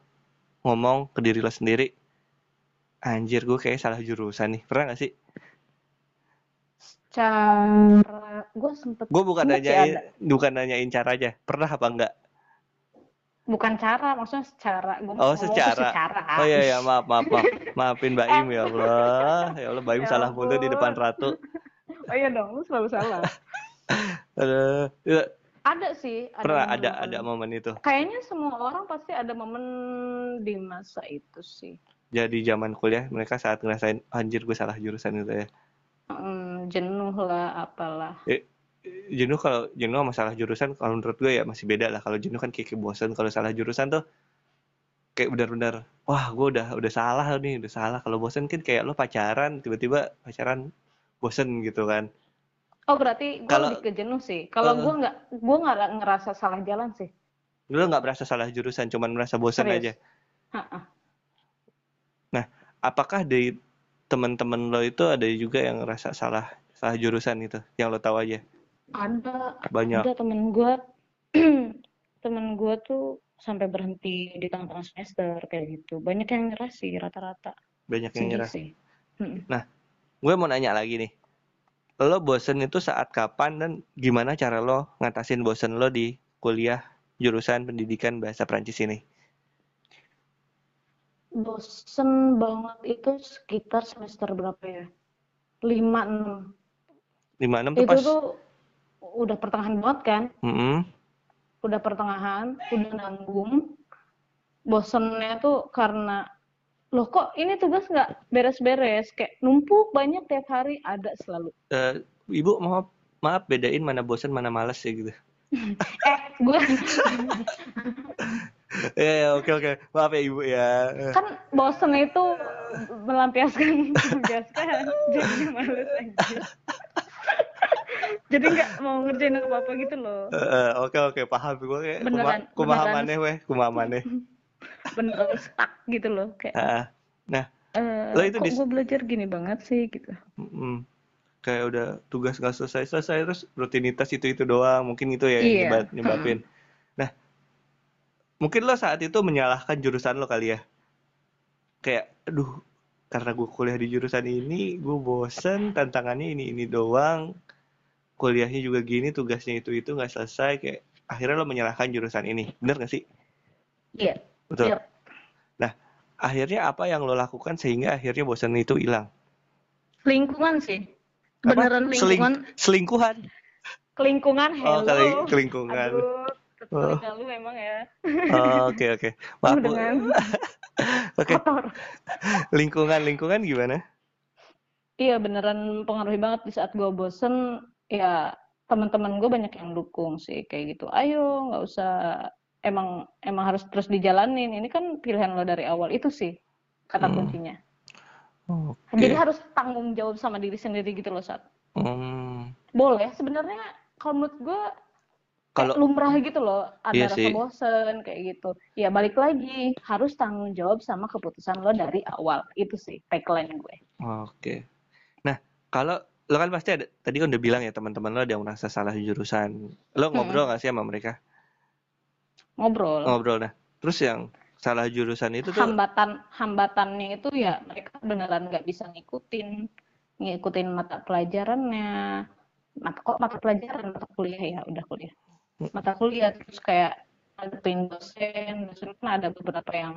ngomong ke diri lo sendiri, anjir gue kayak salah jurusan nih. Pernah nggak sih? Cara gue sempet Gue bukan nanyain, bukan nanyain caranya. Pernah apa enggak? Bukan cara, maksudnya secara. Gue Oh secara. secara. Oh iya ya maaf maaf maaf. Maafin Mbak Im ya Allah. Ya Allah Mbak Im Ya salah mulu di depan. Ratu. Oh iya dong, lu selalu salah. Aduh. Ya, Ada sih, ada Pernah ada momen-momen. ada momen itu. Kayaknya semua orang pasti ada momen di masa itu sih. Jadi zaman kuliah mereka saat ngerasain anjir gue salah jurusan gitu ya. Jenuh lah, apalah. Eh, jenuh kalau jenuh sama salah jurusan kalau menurut gue ya masih beda lah. Kalau jenuh kan kayak, kayak bosan. Kalau salah jurusan tuh kayak benar-benar wah gue udah udah salah nih udah salah. Kalau bosan kan kayak lo pacaran tiba-tiba pacaran bosen gitu kan. Oh berarti gue Kalau- lebih ke jenuh sih. Kalau Eh. gue nggak, gue nggak ngerasa salah jalan sih. Lo nggak merasa salah jurusan, cuman merasa bosan Serius. aja. Ha-ha. Apakah dari teman-teman lo itu ada juga yang ngerasa salah salah jurusan itu, yang lo tahu aja? Ada, Banyak. ada temen gue, temen gue tuh sampai berhenti di tengah-tengah semester kayak gitu. Banyak yang nyerah sih rata-rata. Banyak yang nyerah. sih. Mm-mm. Gue mau nanya lagi nih. Lo bosen itu saat kapan dan gimana cara lo ngatasin bosen lo di kuliah jurusan pendidikan bahasa Prancis ini? Bosen banget itu sekitar semester berapa ya? 5 6. 56 tuh Itu pas tuh udah pertengahan banget kan? Mm-mm. Udah pertengahan, udah nanggung. Bosennya tuh karena loh kok ini tugas nggak beres-beres kayak numpuk banyak tiap hari ada selalu. Eh, Ibu maaf maaf bedain mana bosen mana males ya gitu. Eh, gue Ya, ya, oke oke. Maaf ya Ibu ya. kan bosen itu melampiaskan tugas kan jadi males aja jadi nggak mau ngerjain apa apa gitu loh Eh, eh, Oke oke paham gue kayak kuma, Beneran, kumahamaneh weh kumahamaneh. beneran stuck gitu loh kayak Ah, eh, lo itu kok gue belajar gini banget sih gitu mm, kayak udah tugas nggak selesai selesai terus rutinitas itu itu doang mungkin itu ya yang Iya. nyebab- nyebabin. Nah mungkin lo saat itu menyalahkan jurusan lo kali ya. Kayak aduh karena gue kuliah di jurusan ini gue bosen tantangannya ini ini doang. Kuliahnya juga gini tugasnya itu itu nggak selesai. Kayak akhirnya lo menyalahkan jurusan ini. Bener gak sih? Iya. Betul. Yap. akhirnya apa yang lo lakukan sehingga akhirnya bosan itu hilang? Lingkungan sih. Apa? beneran Seling- lingkungan. selingkuhan? Kelingkungan oh hello. kali kelingkungan. Aduh Oh. telinga lu memang ya. Oh, oke oke. Maaf dengan oke. kotor. Lingkungan lingkungan gimana? Iya beneran pengaruhi banget di saat gue bosen. Ya teman-teman gue banyak yang dukung sih kayak gitu. Ayo nggak usah. Emang emang harus terus dijalanin. Ini kan pilihan lo dari awal. Itu sih kata Hmm. kuncinya. Oke. Jadi harus tanggung jawab sama diri sendiri gitu loh saat Hmm, boleh sebenarnya kalau menurut gue kalau lumrah gitu loh ada Iya rasa sih. bosen kayak gitu. Ya balik lagi harus tanggung jawab sama keputusan lo dari awal. Itu sih tagline gue. Oke. Nah kalau lo kan pasti ada tadi kan udah bilang ya teman-teman lo ada yang merasa salah jurusan. Lo ngobrol nggak sih sama mereka? Ngobrol. Ngobrol nah. Terus yang salah jurusan itu tuh hambatan hambatannya itu ya mereka beneran nggak bisa ngikutin. Ngikutin mata pelajarannya. Mata kok mata pelajaran? Mata kuliah ya udah kuliah mata kuliah terus kayak ngadepin dosen dosen kan ada beberapa yang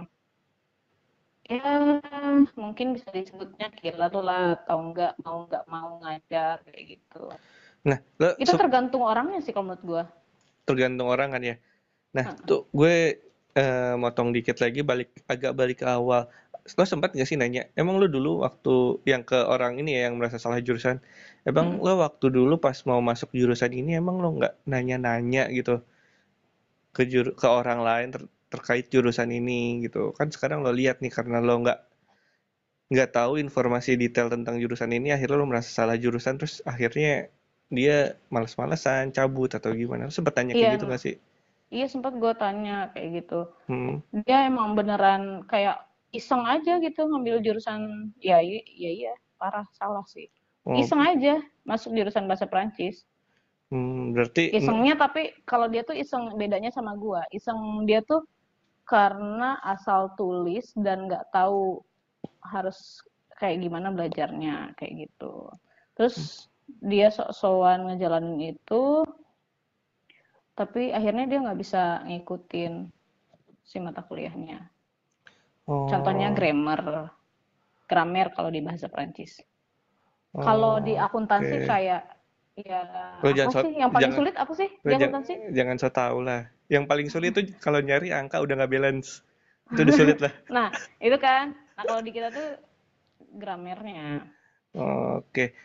ya mungkin bisa disebutnya gila tuh lah atau enggak mau nggak mau ngajar kayak gitu. Nah lo itu tergantung orangnya sih kalau menurut gua. Tergantung orang kan ya. Nah Heeh. tuh gue eh, motong dikit lagi balik agak balik ke awal lo sempat nggak sih nanya emang lo dulu waktu yang ke orang ini ya yang merasa salah jurusan emang Hmm. lo waktu dulu pas mau masuk jurusan ini emang lo nggak nanya-nanya gitu ke juru ke orang lain ter- terkait jurusan ini? Gitu. Kan sekarang lo lihat nih karena lo nggak nggak tahu informasi detail tentang jurusan ini akhirnya lo merasa salah jurusan terus akhirnya dia males-malesan cabut atau gimana. Lo sempet tanya kayak Iya, gitu nggak sih? Iya sempat gua tanya kayak gitu. Hmm. dia emang beneran kayak iseng aja gitu ngambil jurusan ya iya iya, iya parah salah sih. Oh, iseng aja masuk jurusan bahasa Perancis. Hmm, berarti isengnya tapi kalau dia tuh iseng bedanya sama gua. Iseng dia tuh karena asal tulis dan nggak tahu harus kayak gimana belajarnya kayak gitu. Terus dia sok-sokan ngejalanin itu tapi akhirnya dia nggak bisa ngikutin si mata kuliahnya contohnya oh, grammar grammar kalau di bahasa Perancis kalau di oh, akuntansi oke. kayak ya Lo apa so, sih yang paling jangan sulit apa sih di akuntansi jangan so tau lah. Yang paling sulit tuh kalau nyari angka udah nggak balance. Itu udah sulit lah. nah itu kan nah kalau di kita tuh grammarnya Oke.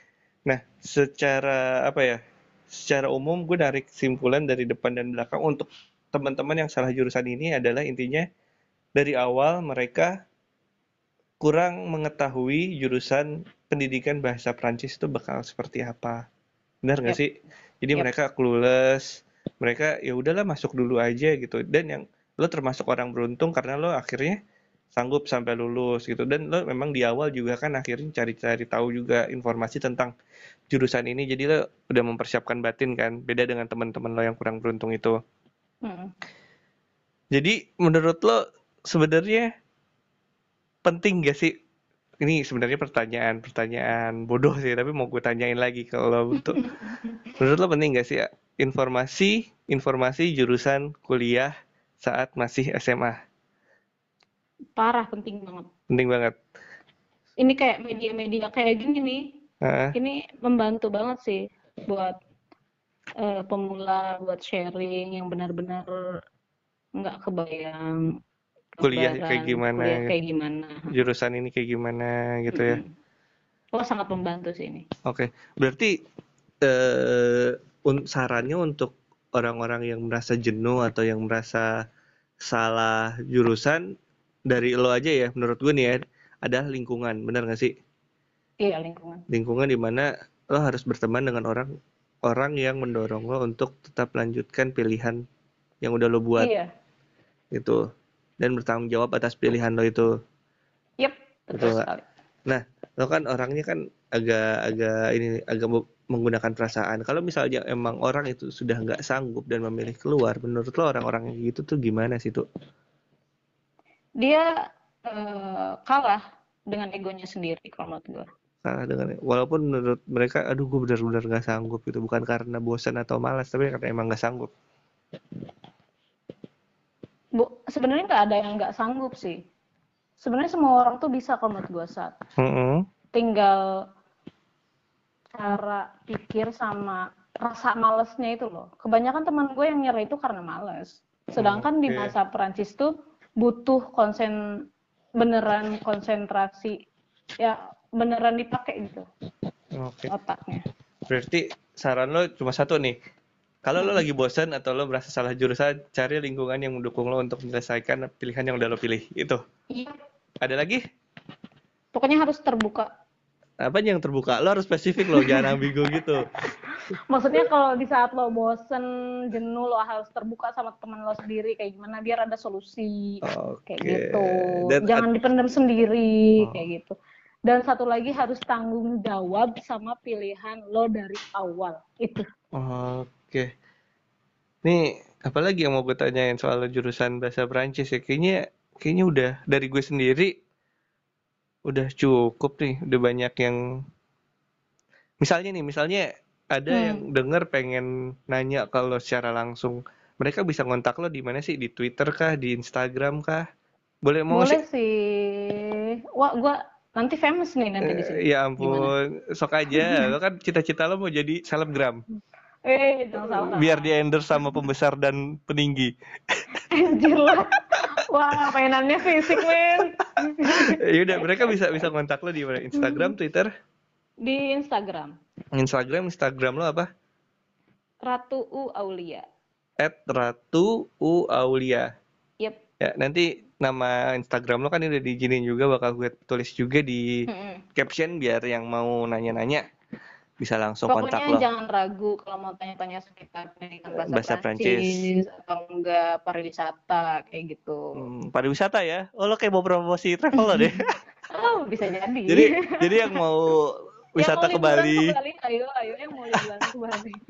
Nah, secara apa ya? Secara umum gue narik kesimpulan dari depan dan belakang untuk teman-teman yang salah jurusan ini adalah intinya dari awal mereka kurang mengetahui jurusan pendidikan bahasa Prancis itu bakal seperti apa. Benar nggak yep sih? Jadi yep mereka clueless, mereka ya udahlah masuk dulu aja gitu. Dan yang lo termasuk orang beruntung karena lo akhirnya sanggup sampai lulus gitu. Dan lo memang di awal juga kan akhirnya cari-cari tahu juga informasi tentang jurusan ini. Jadi lo udah mempersiapkan batin kan, beda dengan teman-teman lo yang kurang beruntung itu. Mm-mm. Jadi menurut lo sebenarnya penting gak sih? Ini sebenarnya pertanyaan-pertanyaan bodoh sih, tapi mau gue tanyain lagi kalau untuk menurut lo penting gak sih ya informasi informasi jurusan kuliah saat masih SMA? parah penting banget Penting banget. ini kayak media-media kayak gini nih Heeh. ini membantu banget sih buat eh, pemula buat sharing yang benar-benar nggak kebayang kuliah kayak gimana, kuliah kayak gimana. Jurusan ini kayak gimana gitu ya. Mm-mm. Wah sangat membantu sih ini. Oke, berarti eh un- sarannya untuk orang-orang yang merasa jenuh atau yang merasa salah jurusan dari lo aja ya, menurut gue nih ya, adalah lingkungan, benar nggak sih? iya lingkungan. Lingkungan di mana lo harus berteman dengan orang orang yang mendorong lo untuk tetap lanjutkan pilihan yang udah lo buat. Iya. Gitu dan bertanggung jawab atas pilihan lo itu. yep betul sekali Nah, lo kan orangnya kan agak-agak ini agak me- menggunakan perasaan. Kalau misalnya emang orang itu sudah nggak sanggup dan memilih keluar, menurut lo orang-orang yang gitu tuh gimana sih tuh? dia eh, kalah dengan egonya sendiri kalau menurut gue Salah dengan walaupun menurut mereka, aduh gue benar-benar nggak sanggup gitu, bukan karena bosan atau malas, tapi karena emang nggak sanggup. Bu, sebenarnya nggak ada yang nggak sanggup sih. Sebenarnya semua orang tuh bisa kalau menurut gue saat. Mm-mm. Tinggal cara pikir sama rasa malesnya itu loh. Kebanyakan teman gue yang nyerah itu karena males. Sedangkan di Oke. bahasa Perancis tuh butuh konsen beneran konsentrasi ya beneran dipakai gitu Oke. otaknya. Berarti saran lo cuma satu nih. Kalau lo lagi bosan atau lo merasa salah jurusan, cari lingkungan yang mendukung lo untuk menyelesaikan pilihan yang udah lo pilih. Itu. Iya, Ada lagi? pokoknya harus terbuka. Apa yang terbuka? Lo harus spesifik lo, jangan ambigu gitu. Maksudnya kalau di saat lo bosen, jenuh, lo harus terbuka sama teman lo sendiri kayak gimana biar ada solusi kayak Oke. gitu. Dan Jangan dipendam sendiri Oh. kayak gitu. Dan satu lagi harus tanggung jawab sama pilihan lo dari awal. Itu. Oke. Nih, apalagi yang mau gue tanyain soal jurusan bahasa Perancis ya? Kayaknya, kayaknya udah dari gue sendiri udah cukup nih. Udah banyak yang, misalnya nih, misalnya ada yang Hmm. denger pengen nanya kalau secara langsung, mereka bisa ngontak lo di mana sih? Di Twitter kah? Di Instagram kah? Boleh mau Boleh ngasih? sih. Wah, gua nanti famous nih nanti di sini. Eh, ya Gimana? ampun, sok aja. Lo kan cita-cita lo mau jadi selebgram. Eh, jangan salah. Biar di endorse sama pembesar dan peninggi. Anjir lah. Wah, mainannya fisik, men. ya udah mereka bisa bisa kontak lo di mana Instagram Twitter Di Instagram. Instagram Instagram lo apa Ratu U Aulia. at Ratu U Aulia Yep. ya nanti nama Instagram lo kan udah diizinin juga bakal gue tulis juga di caption biar yang mau nanya-nanya bisa langsung kontak Pokoknya lo. jangan ragu kalau mau tanya-tanya sekitar pendidikan bahasa, Bahasa Prancis, atau enggak pariwisata kayak gitu. Hmm, pariwisata ya? Oh lo kayak mau promosi travel lo deh. Oh, bisa jadi. jadi jadi yang mau wisata yang ke mau liburan Bali. ke Bali, ayo, ayo yang mau liburan ke Bali.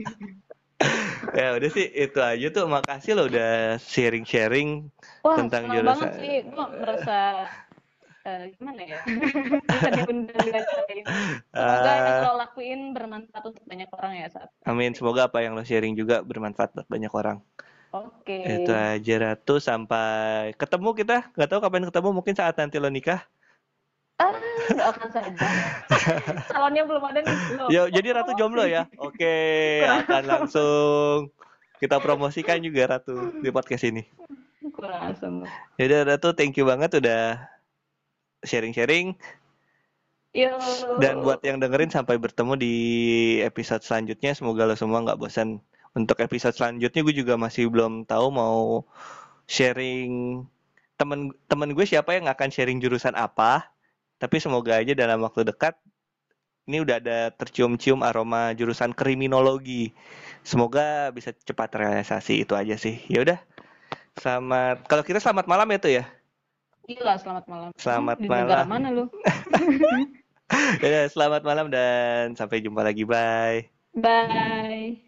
Ya udah sih itu aja tuh. Makasih lo udah sharing-sharing. Wah, Tentang jurusan. banget sih. Gue merasa eh, gimana ya? bisa diundang di acara ini. Semoga Ah. yang lo lakuin bermanfaat untuk banyak orang ya saat. Amin. Semoga apa yang lo sharing juga bermanfaat buat banyak orang. Oke. Itu aja Ratu sampai ketemu kita. Gak tahu kapan ketemu. Mungkin saat nanti lo nikah. Ah, doakan saja. Calonnya belum ada nih. Belum. Ya, jadi Ratu jomblo ya. Oke, akan langsung kita promosikan juga Ratu di podcast ini. Kurang asem. Jadi Ratu, thank you banget udah sharing-sharing. Yo. Dan buat yang dengerin sampai bertemu di episode selanjutnya, semoga lo semua nggak bosan. Untuk episode selanjutnya gue juga masih belum tahu mau sharing temen temen gue siapa yang akan sharing jurusan apa. Tapi semoga aja dalam waktu dekat ini udah ada tercium-cium aroma jurusan kriminologi. Semoga bisa cepat realisasi itu aja sih. Ya udah. Selamat. Kalau kita selamat malam ya tuh ya. Gila, selamat malam. Selamat di negara malam. mana lu? Ya selamat malam dan sampai jumpa lagi. Bye. Bye.